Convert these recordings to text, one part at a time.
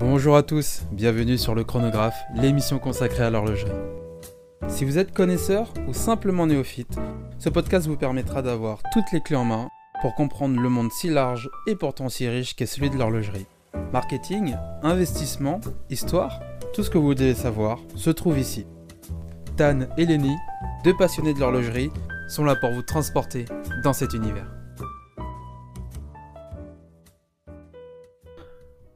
Bonjour à tous, bienvenue sur le chronographe, l'émission consacrée à l'horlogerie. Si vous êtes connaisseur ou simplement néophyte, ce podcast vous permettra d'avoir toutes les clés en main pour comprendre le monde si large et pourtant si riche qu'est celui de l'horlogerie. Marketing, investissement, histoire, tout ce que vous devez savoir se trouve ici. Tan et Lenny, deux passionnés de l'horlogerie, sont là pour vous transporter dans cet univers.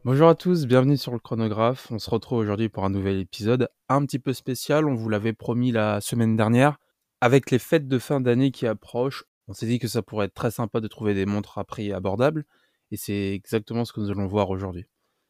Bonjour à tous, bienvenue sur le chronographe. On se retrouve aujourd'hui pour un nouvel épisode un petit peu spécial. On vous l'avait promis la semaine dernière. Avec les fêtes de fin d'année qui approchent, on s'est dit que ça pourrait être très sympa de trouver des montres à prix abordable. Et c'est exactement ce que nous allons voir aujourd'hui.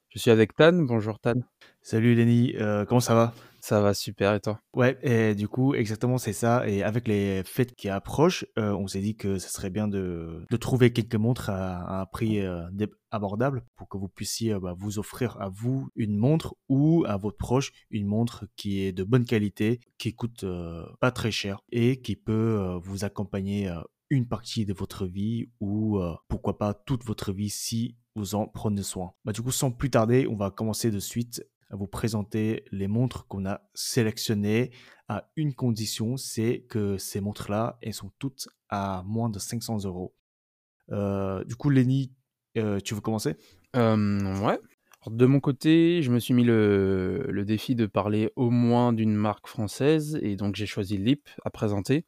Je suis avec Tan. Bonjour Tan. Salut Lenny, euh, comment ça va? Ça va super et toi? Ouais, et du coup, exactement, c'est ça. Et avec les fêtes qui approchent, euh, on s'est dit que ce serait bien de, de trouver quelques montres à, un prix euh, abordable pour que vous puissiez euh, bah, vous offrir à vous une montre ou à votre proche une montre qui est de bonne qualité, qui coûte euh, pas très cher et qui peut vous accompagner une partie de votre vie ou pourquoi pas toute votre vie si vous en prenez soin. Bah, du coup, sans plus tarder, on va commencer de suite vous présenter les montres qu'on a sélectionnées à une condition, c'est que ces montres-là, elles sont toutes à moins de 500 euros. Euh, du coup, Lenny, euh, tu veux commencer? Euh, Ouais. De mon côté, je me suis mis le, le défi de parler au moins d'une marque française et donc j'ai choisi Lip à présenter.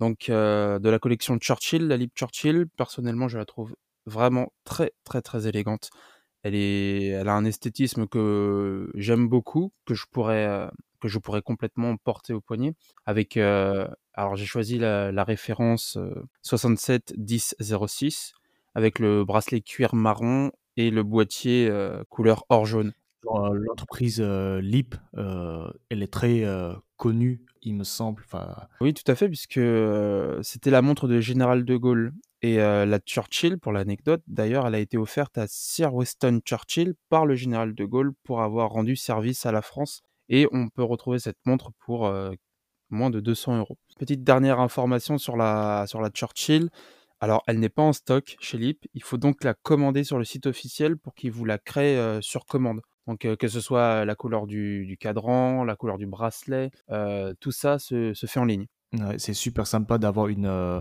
Donc de la collection Churchill, la Lip Churchill, personnellement je la trouve vraiment très très très élégante. Elle, est, elle a un esthétisme que j'aime beaucoup, que je pourrais, euh, que je pourrais complètement porter au poignet. Avec, euh, alors j'ai choisi la, la référence euh, 67 10 06 avec le bracelet cuir marron et le boîtier euh, couleur or jaune. Euh, L'entreprise euh, Lip, euh, elle est très connue, il me semble. Oui, tout à fait, puisque c'était la montre de Général de Gaulle. Et la Churchill, pour l'anecdote, d'ailleurs, elle a été offerte à Sir Winston Churchill par le Général de Gaulle pour avoir rendu service à la France. Et on peut retrouver cette montre pour moins de 200 euros. Petite dernière information sur la, sur la Churchill. Alors, elle n'est pas en stock chez Lip. Il faut donc la commander sur le site officiel pour qu'il vous la crée sur commande. Donc, euh, que ce soit la couleur du, du cadran, la couleur du bracelet, euh, tout ça se, se fait en ligne. ouais, c'est super sympa d'avoir une, euh,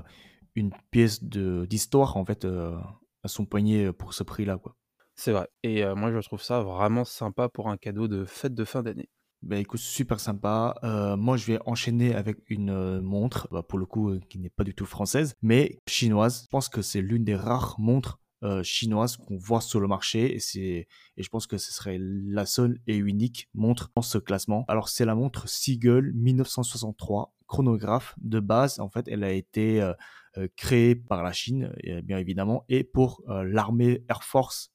une pièce d'histoire, en fait, à son poignet pour ce prix-là, quoi. C'est vrai. Et moi, je trouve ça vraiment sympa pour un cadeau de fête de fin d'année. Bah écoute, super sympa. Euh, moi, je vais enchaîner avec une euh, montre, bah, pour le coup, euh, qui n'est pas du tout française, mais chinoise. Je pense que c'est l'une des rares montres euh, chinoises qu'on voit sur le marché et, c'est, et je pense que ce serait la seule et unique montre dans ce classement. Alors, c'est la montre Seagull 1963 chronographe. De base, en fait, elle a été euh, euh, créée par la Chine, bien évidemment, et pour l'armée Air Force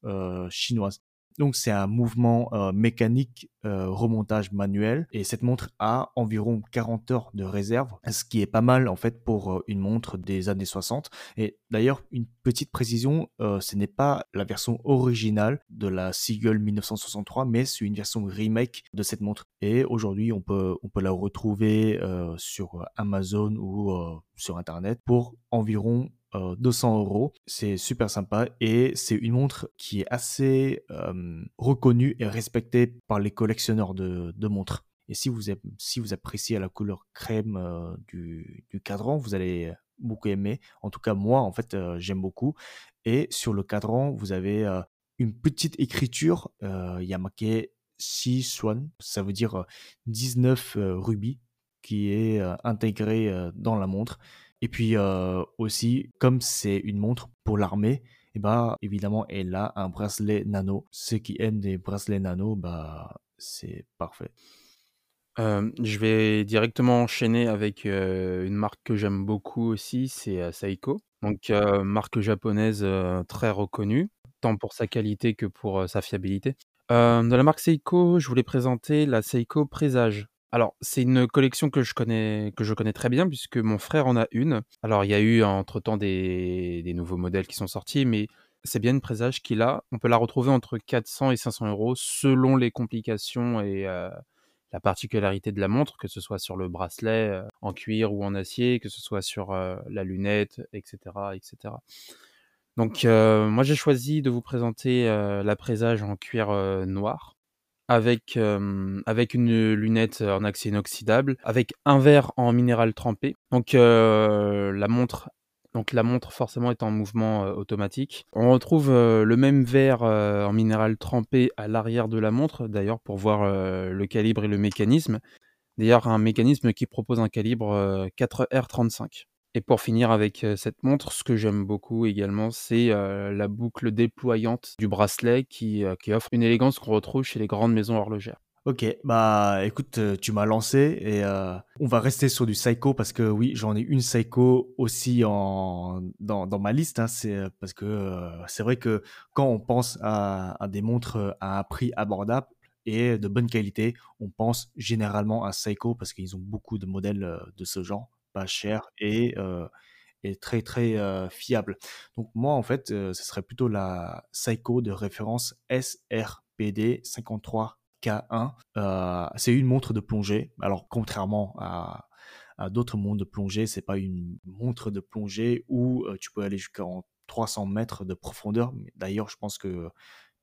chinoise. Donc c'est un mouvement euh, mécanique euh, remontage manuel et cette montre a environ 40 heures de réserve, ce qui est pas mal en fait pour euh, une montre des années 60. Et d'ailleurs une petite précision, ce n'est pas la version originale de la Seagull 1963, mais c'est une version remake de cette montre. Et aujourd'hui on peut on peut la retrouver sur Amazon ou sur internet pour environ euh, 200 euros. C'est super sympa et c'est une montre qui est assez euh, reconnue et respectée par les collectionneurs de, montres. Et si vous, si vous appréciez la couleur crème euh, du, du cadran, vous allez beaucoup aimer. En tout cas, moi, en fait, euh, j'aime beaucoup. Et sur le cadran, vous avez euh, une petite écriture. euh, Il y a marqué 6 Swan, ça veut dire euh, 19 euh, rubis qui est euh, intégré euh, dans la montre. Et puis euh, aussi, comme c'est une montre pour l'armée, et bah évidemment elle a un bracelet nano. Ceux qui aiment des bracelets nano, bah c'est parfait. Euh, je vais directement enchaîner avec euh, une marque que j'aime beaucoup aussi, c'est Seiko. Donc, marque japonaise très reconnue, tant pour sa qualité que pour sa fiabilité. De la marque Seiko, je voulais présenter la Seiko Présage. Alors, c'est une collection que je connais, que je connais très bien puisque mon frère en a une. Alors, il y a eu entre-temps des, des nouveaux modèles qui sont sortis, mais c'est bien une Présage qu'il a. On peut la retrouver entre 400 et 500 euros selon les complications et euh, la particularité de la montre, que ce soit sur le bracelet euh, en cuir ou en acier, que ce soit sur euh, la lunette, etc., etc. Donc, moi, j'ai choisi de vous présenter la présage en cuir noir. Avec, hem, avec une lunette en acier inoxydable, avec un verre en minéral trempé. Donc heu, la montre donc la montre forcément est en mouvement, heu, automatique. On retrouve, le même verre, en minéral trempé à l'arrière de la montre, d'ailleurs pour voir, le calibre et le mécanisme. D'ailleurs un mécanisme qui propose un calibre, heu, 4R35 et pour finir avec, cette montre, ce que j'aime beaucoup également, c'est, la boucle déployante du bracelet qui, qui offre une élégance qu'on retrouve chez les grandes maisons horlogères. OK, bah, écoute, tu m'as lancé et on va rester sur du Seiko parce que oui, j'en ai une Seiko aussi en dans dans ma liste, hein. C'est, parce que, c'est vrai que quand on pense à à des montres, à un prix abordable et de bonne qualité, on pense généralement à Seiko parce qu'ils ont beaucoup de modèles, de ce genre, pas cher et très, très, heu, fiables. Donc moi, en fait, ce serait plutôt la Seiko de référence SRPD 53 K1. Heu, c'est une montre de plongée. Alors contrairement à d'autres montres de plongée, c'est pas une montre de plongée où, tu peux aller jusqu'en 300 mètres de profondeur. D'ailleurs, je pense que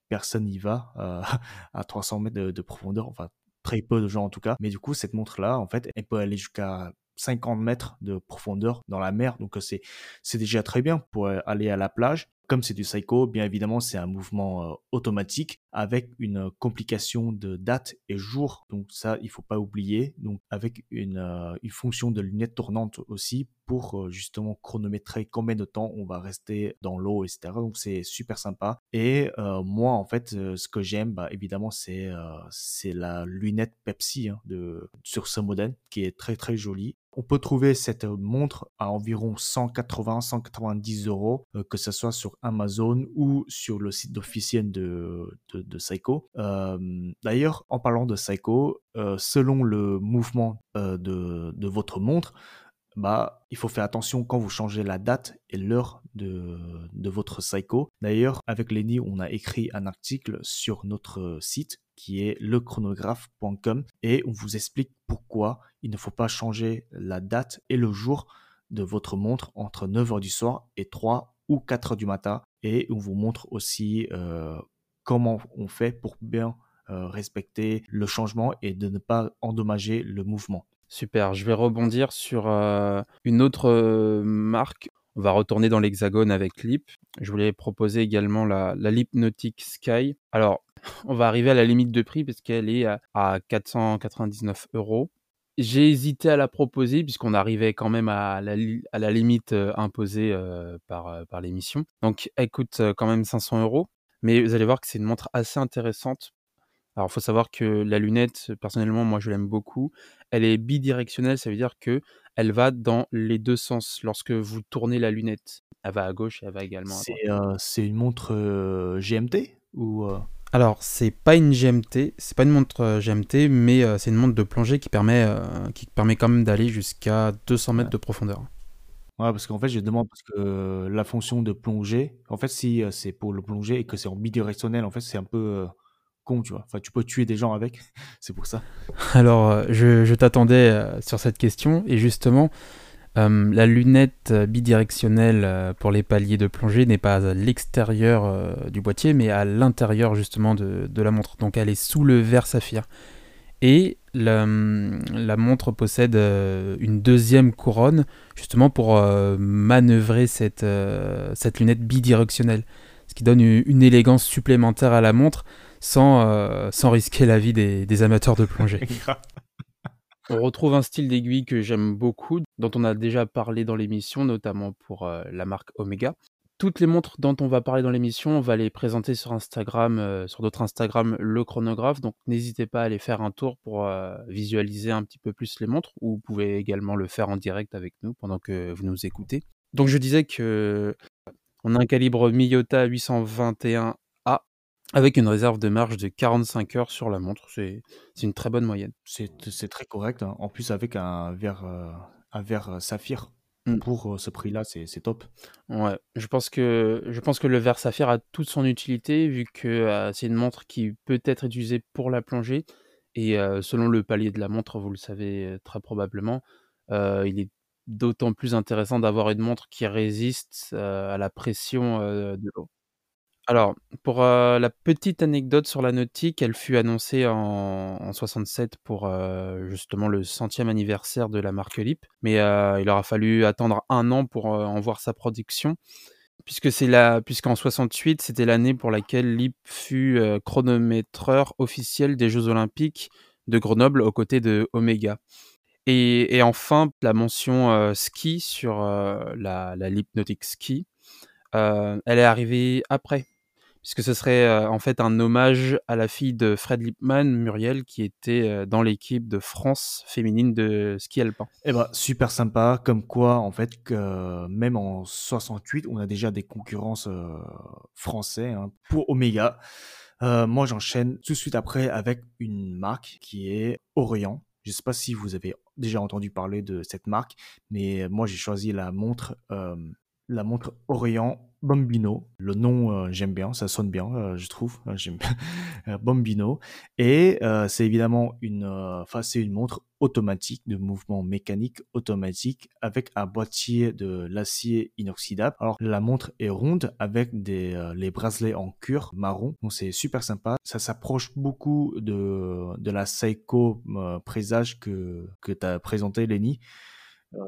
personne n'y va, à 300 mètres de de profondeur, enfin très peu de gens en tout cas. Mais du coup, cette montre-là, en fait, elle peut aller jusqu'à 50 mètres de profondeur dans la mer. Donc, heu, c'est déjà très bien pour, heu, aller à la plage. Comme c'est du Seiko, bien évidemment, c'est un mouvement, heu, automatique avec une, complication de date et jour. Donc ça, il faut pas oublier. Donc avec une, heu, une fonction de lunette tournante aussi pour, heu, justement chronométrer combien de temps on va rester dans l'eau et cetera. Donc c'est super sympa et moi, en fait, ce que j'aime, bah, évidemment, c'est, c'est la lunette Pepsi, hein, de sur ce modèle qui est très, très jolie. On peut trouver cette, montre à environ 180-190 euros, que ce soit sur Amazon ou sur le site officiel de de Seiko. Hem, d'ailleurs, en parlant de Seiko, heu, selon le mouvement, heu, de votre montre, bah, il faut faire attention quand vous changez la date et l'heure de votre Seiko. D'ailleurs, avec Lenny, on a écrit un article sur notre site qui est lechronographe.com et on vous explique pourquoi il ne faut pas changer la date et le jour de votre montre entre 9 heures du soir et 3 ou 4 heures du matin et on vous montre aussi, comment on fait pour bien, heu, respecter le changement et de ne pas endommager le mouvement. Super, je vais rebondir sur, heu, une autre, heu, marque. On va retourner dans l'hexagone avec Lip. Je voulais proposer également la la Lipnotic Sky. Alors, on va arriver à la limite de prix parce qu'elle est à à 499 €. J'ai hésité à la proposer puisqu'on arrivait quand même à la limite, imposée, par, par l'émission. Donc elle coûte, quand même 500 €, mais vous allez voir que c'est une montre assez intéressante. Alors, il faut savoir que la lunette, personnellement, moi, je l'aime beaucoup. Elle est bidirectionnelle, ça veut dire que elle va dans les 2 sens. Lorsque vous tournez la lunette, elle va à gauche et elle va également à C'est, droite. heu, c'est une montre, heu, GMT ou, heu? Alors, c'est pas une GMT, c'est pas une montre, GMT, mais, c'est une montre de plongée qui permet, heu, qui permet quand même d'aller jusqu'à 200 mètres Ouais. de profondeur. Ouais, parce qu'en fait, je demande parce que la fonction de plongée, en fait, si, c'est pour le plonger et que c'est en bidirectionnel, en fait, c'est un peu, con, tu vois? Enfin, tu peux tuer des gens avec, c'est pour ça. Alors, je t'attendais, sur cette question et justement, la lunette, bidirectionnelle, pour les paliers de plongée n'est pas à l'extérieur, du boîtier, mais à l'intérieur justement de de la montre. Donc elle est sous le verre saphir et le, la montre possède, heu, une 2e couronne justement pour, heu, manœuvrer cette, heu, cette lunette bidirectionnelle. Ce qui donne une élégance supplémentaire à la montre sans, risquer la vie des des amateurs de plongée. On retrouve un style d'aiguille que j'aime beaucoup, dont on a déjà parlé dans l'émission, notamment pour, la marque Omega. Toutes les montres dont on va parler dans l'émission, on va les présenter sur Instagram, heu, sur notre Instagram, Le Chronographe, donc n'hésitez pas à aller faire un tour pour, heu, visualiser un petit peu plus les montres ou vous pouvez également le faire en direct avec nous pendant que vous nous écoutez. Donc je disais que on a un calibre Miyota 821A avec une réserve de marche de 45 heures sur la montre, c'est une très bonne moyenne. C'est très correct, hein. En plus, avec un verre, un verre, saphir Mmh. pour, heu, ce prix-là, c'est c'est top. Ouais, je pense que je pense que le verre saphir a toute son utilité vu que, heu, c'est une montre qui peut être utilisée pour la plongée et heu, selon le palier de la montre, vous le savez, très probablement, il est d'autant plus intéressant d'avoir une montre qui résiste, à la pression, de l'eau. Alors, pour, heu, la petite anecdote sur la nautique, elle fut annoncée en en 67 pour, heu, justement le centième anniversaire de la marque LIP, mais, heu, il aura fallu attendre 1 an pour, en voir sa production. Puisque c'est la puisqu'en 68, c'était l'année pour laquelle LIP fut, chronométreur officiel des jeux olympiques de Grenoble aux côtés de Omega et enfin la mention, ski sur, la la LIP Nautique Ski, elle est arrivée après. Puisque ce serait, heu, en fait un hommage à la fille de Fred Lipman, Muriel, qui était, heu, dans l'équipe de France féminine de ski alpin. Eh bah, super sympa, comme quoi en fait que même en 68, on a déjà des concurrences, français, hein, pour Omega. Moi j'enchaîne tout de suite après avec une marque qui est Orient. Je sais pas si vous avez déjà entendu parler de cette marque, mais moi j'ai choisi la montre, la montre Orient Bombino. Le nom, heu, j'aime bien, ça sonne bien, heu, je trouve, heu, j'aime Bombino et c'est évidemment une, enfin c'est une montre automatique, de mouvement mécanique automatique avec un boîtier de l'acier inoxydable. Alors la montre est ronde avec les bracelets en cuir marron, donc c'est super sympa. Ça s'approche beaucoup de la Seiko, Présage que que tu as présenté Lenny.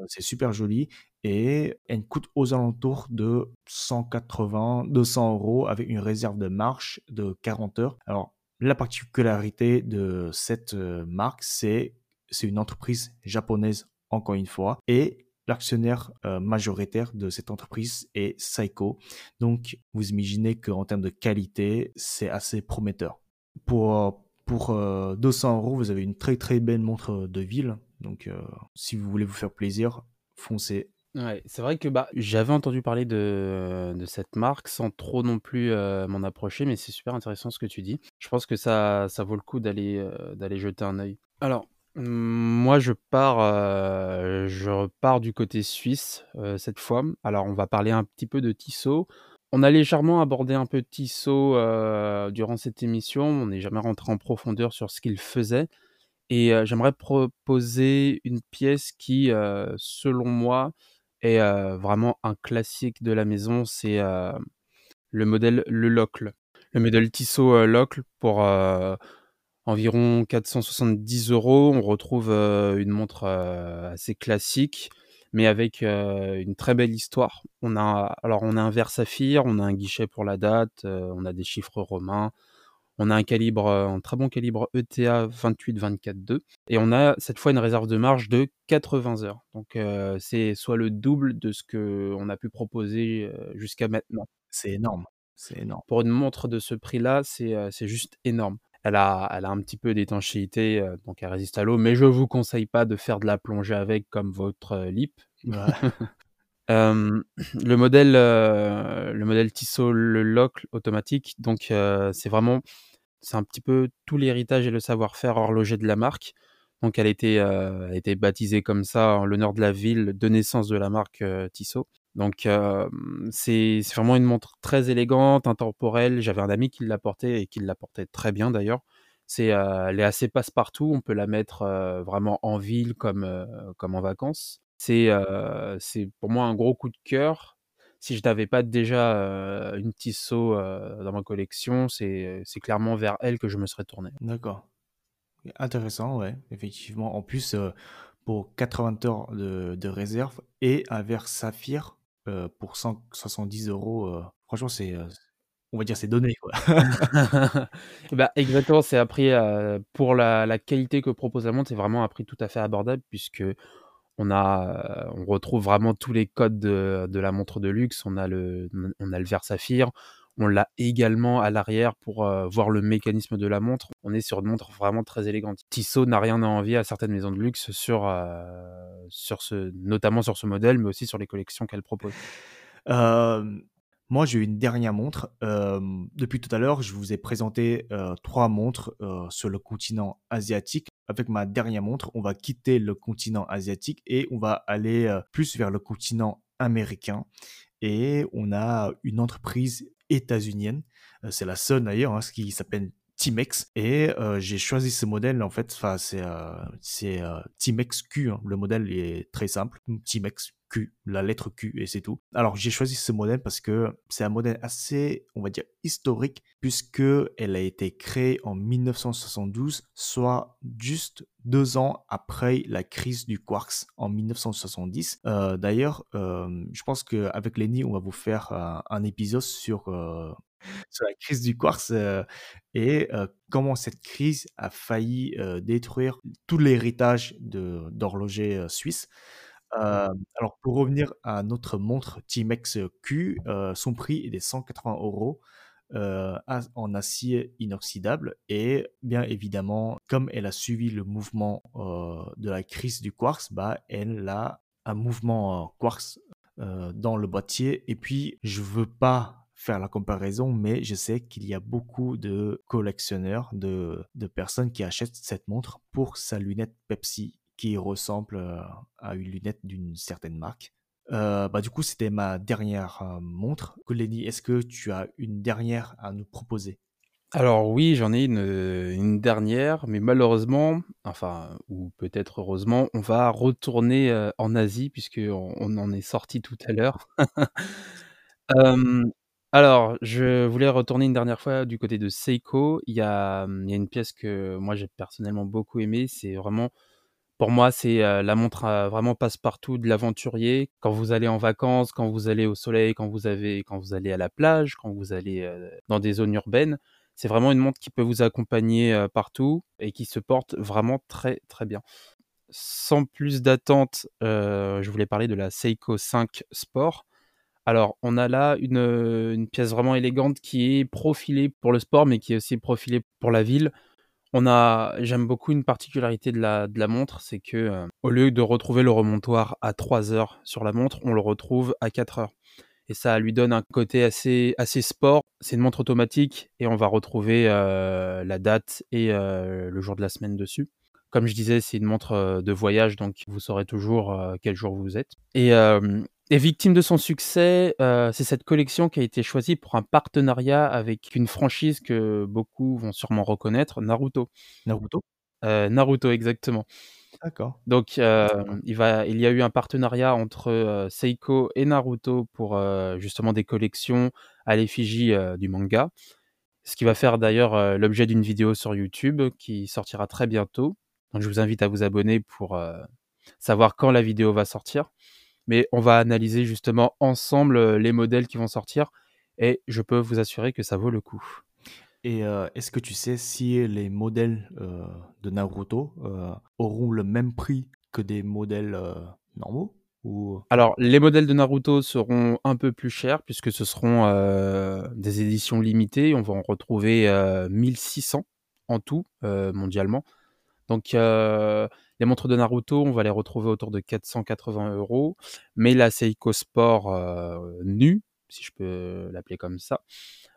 C'est super joli et elle coûte aux alentours de 180-200 euros avec une réserve de marche de 40 heures. Alors, la particularité de cette, heu, marque, c'est c'est une entreprise japonaise, encore une fois et l'actionnaire, heu, majoritaire de cette entreprise est Seiko. Donc vous imaginez qu'en termes de qualité, c'est assez prometteur. Pour, heu, pour, heu, 200 euros, vous avez une très, très belle montre de ville. Donc si vous voulez vous faire plaisir, foncez. Ouais, c'est vrai que, bah, j'avais entendu parler de de cette marque sans trop non plus, heu, m'en approcher, mais c'est super intéressant ce que tu dis. Je pense que ça ça vaut le coup d'aller, heu, d'aller jeter un œil. Alors, moi je pars, heu, je repars du côté suisse, cette fois. Alors on va parler un petit peu de Tissot. On a légèrement abordé un peu Tissot, durant cette émission, on n'est jamais rentré en profondeur sur ce qu'il faisait et j'aimerais proposer une pièce qui, selon moi heu, vraiment un classique de la maison, c'est, le modèle Le Locle. Le modèle Tissot, Locle pour, environ 470 euros. On retrouve, une montre, assez classique, mais avec, une très belle histoire. On a alors on a un verre saphir, on a un guichet pour la date, on a des chiffres romains, on a un calibre, heu, un très bon calibre ETA 28-24-2 et on a cette fois une réserve de marge de 80 heures. Donc heu, c'est soit le double de ce qu'on a pu proposer, heu, jusqu'à maintenant. C'est énorme, c'est énorme. Pour une montre de ce prix-là, c'est, juste énorme. Elle a elle a un petit peu d'étanchéité, donc elle résiste à l'eau, mais je vous conseille pas de faire de la plongée avec comme votre, LIP. Ouais. Le modèle, le modèle Tissot Le Locle automatique, donc c'est vraiment c'est un petit peu tout l'héritage et le savoir-faire horloger de la marque. Donc elle a été, heu, elle été baptisée comme ça en l'honneur de la ville de naissance de la marque, heu, Tissot. Donc hem, c'est vraiment une montre très élégante, intemporelle. J'avais un ami qui l'a portée et qui la portait très bien d'ailleurs. C'est, heu, elle est assez passe-partout, on peut la mettre, vraiment en ville comme, comme en vacances. C'est, c'est pour moi un gros coup de cœur. Si je n'avais pas déjà, une Tissot, heu, dans ma collection, c'est clairement vers elle que je me serais tourné. D'accord. Intéressant, ouais, effectivement. En plus, pour 80 heures de de réserve et un verre saphir, pour 170 €, heu, franchement, c'est, on va dire c'est donné, quoi. Bah, exactement, c'est un prix, pour la la qualité que propose la montre, c'est vraiment un prix tout à fait abordable heu, on retrouve vraiment tous les codes de la montre de luxe. On a le on verre saphir, on l'a également à l'arrière pour, heu, voir le mécanisme de la montre. On est sur une montre vraiment très élégante. Tissot n'a rien à envier à certaines maisons de luxe sur, sur ce notamment sur ce modèle, mais aussi sur les collections qu'elle propose. Moi, j'ai une dernière montre. Depuis tout à l'heure, je vous ai présenté, 3 montres, sur le continent asiatique. Avec ma dernière montre, on va quitter le continent asiatique et on va aller, heu, plus vers le continent américain. Et on a une entreprise états-unienne, heu, c'est la seule d'ailleurs, hein, ce qui s'appelle Timex et j'ai choisi ce modèle en fait. Enfin, c'est c'est Timex Q. Hein. Le modèle est très simple. Timex Q, la lettre Q et c'est tout. Alors j'ai choisi ce modèle parce que c'est un modèle assez, on va dire, historique puisque elle a été créée en 1972, soit juste deux ans après la crise du quarks en 1970. Euh, d'ailleurs, euh, je pense qu'avec Lenny, on va vous faire un épisode sur euh, sur la crise du quartz et comment cette crise a failli détruire tout l'héritage d'horloger suisse. alors pour revenir à notre montre Timex Q, son prix est de 180 euros. en acier inoxydable et bien évidemment comme elle a suivi le mouvement de la crise du quartz bah elle a un mouvement quartz dans le boîtier et puis je veux pas faire la comparaison, mais je sais qu'il y a beaucoup de collectionneurs, de, de personnes qui achètent cette montre pour sa lunette Pepsi qui ressemble euh, à une lunette d'une certaine marque. Euh, bah, du coup, c'était ma dernière euh, montre. Lenny, est-ce que tu as une dernière à nous proposer? Alors oui, j'en ai une, une, dernière, mais malheureusement, enfin, ou peut-être heureusement, on va retourner en Asie, puisqu'on on en est sorti tout à l'heure. Alors, je voulais retourner une dernière fois du côté de Seiko. Il y a, mmh, il y a une pièce que moi j'ai personnellement beaucoup aimée. C'est vraiment, pour moi, c'est la montre vraiment passe-partout de l'aventurier. Quand vous allez en vacances, quand vous allez au soleil, quand vous avez, quand vous allez à la plage, quand vous allez dans des zones urbaines, c'est vraiment une montre qui peut vous accompagner partout et qui se porte vraiment très très bien. Sans plus d'attente, je voulais parler de la Seiko 5 Sport. Alors, on a là une, pièce vraiment élégante qui est profilée pour le sport, mais qui est aussi profilée pour la ville. On a, j'aime beaucoup une particularité de la, montre, c'est que euh, au lieu de retrouver le remontoir à 3 heures sur la montre, on le retrouve à 4 heures. Et ça lui donne un côté assez, sport. C'est une montre automatique et on va retrouver euh, la date et euh, le jour de la semaine dessus. Comme je disais, c'est une montre de voyage, donc vous saurez toujours quel jour vous êtes. Et et victime de son succès, euh, c'est cette collection qui a été choisie pour un partenariat avec une franchise que beaucoup vont sûrement reconnaître, Naruto. Naruto euh, Naruto, exactement. D'accord. Donc, euh, il, va, il y a eu un partenariat entre Seiko et Naruto pour justement des collections à l'effigie du manga. Ce qui va faire d'ailleurs l'objet d'une vidéo sur YouTube qui sortira très bientôt. Donc, je vous invite à vous abonner pour savoir quand la vidéo va sortir mais on va analyser justement ensemble euh, les modèles qui vont sortir et je peux vous assurer que ça vaut le coup. Et euh, est-ce que tu sais si les modèles euh, de Naruto auront le même prix que des modèles normaux ou... Alors, les modèles de Naruto seront un peu plus chers puisque ce seront des éditions limitées. On va en retrouver 1600 en tout mondialement. Donc, les montres de Naruto, on va les retrouver autour de 480 euros. Mais la Seiko Sport euh, nue, si je peux l'appeler comme ça,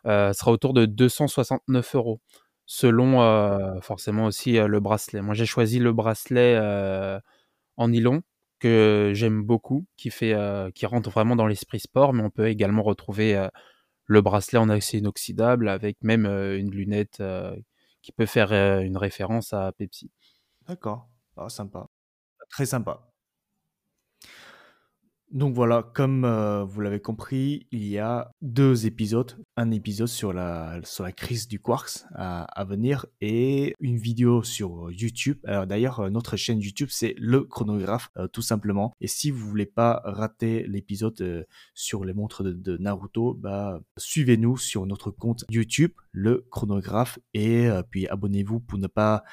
euh, sera autour de 269 euros. Selon euh, forcément aussi le bracelet. Moi, j'ai choisi le bracelet en nylon que j'aime beaucoup, qui qui rentre vraiment dans l'esprit sport, mais on peut également retrouver le bracelet en acier inoxydable avec même une lunette qui peut faire une référence à Pepsi. D'accord. Ah, sympa. Très sympa. Donc voilà, comme euh, vous l'avez compris, il y a deux épisodes. Un épisode sur la, crise du quarks à, venir et une vidéo sur YouTube. Alors d'ailleurs, euh, notre chaîne YouTube, c'est le chronographe, euh, tout simplement. Et si vous voulez pas rater l'épisode sur les montres de, de Naruto, bah, suivez-nous sur notre compte YouTube, le chronographe, et puis abonnez-vous pour ne pas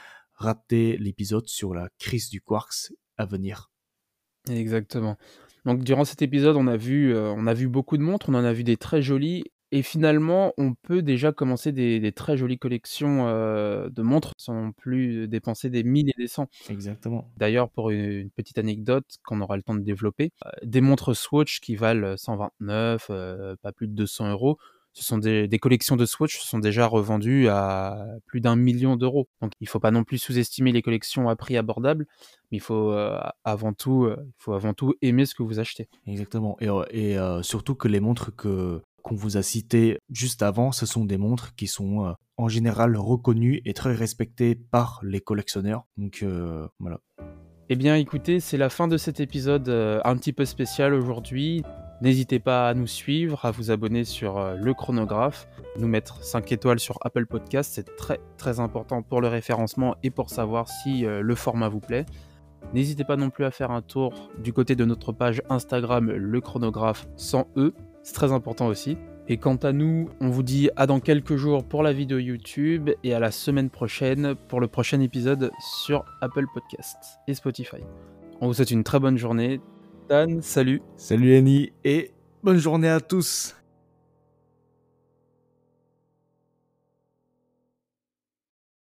rater l'épisode sur la crise du quarks à venir. Exactement. Donc durant cet épisode, on a vu, euh, on a vu beaucoup de montres, on en a vu des très jolies, et finalement, on peut déjà commencer des, très jolies collections euh, de montres sans plus dépenser des 1000 et des cents. Exactement. D'ailleurs, pour une, petite anecdote qu'on aura le temps de développer, euh, des montres Swatch qui valent 129, pas plus de 200 euros, ce sont des, collections de Swatch se sont déjà revendues à plus d'un million d'euros. Donc il ne faut pas non plus sous-estimer les collections à prix abordable, mais il faut euh, avant tout, euh, faut avant tout aimer ce que vous achetez. Exactement. Et, euh, surtout que les montres que qu'on vous a cités juste avant, ce sont des montres qui sont en général reconnues et très respectées par les collectionneurs. Donc voilà. Eh bien écoutez, c'est la fin de cet épisode un petit peu spécial aujourd'hui. N'hésitez pas à nous suivre, à vous abonner sur euh, le chronographe, nous mettre 5 étoiles sur Apple Podcast, c'est très très important pour le référencement et pour savoir si euh, le format vous plaît. N'hésitez pas non plus à faire un tour du côté de notre page Instagram, le chronographe sans E, c'est très important aussi. Et quant à nous, on vous dit à dans quelques jours pour la vidéo YouTube et à la semaine prochaine pour le prochain épisode sur Apple Podcast et Spotify. On vous souhaite une très bonne journée. Dan, salut. Salut Annie et bonne journée à tous.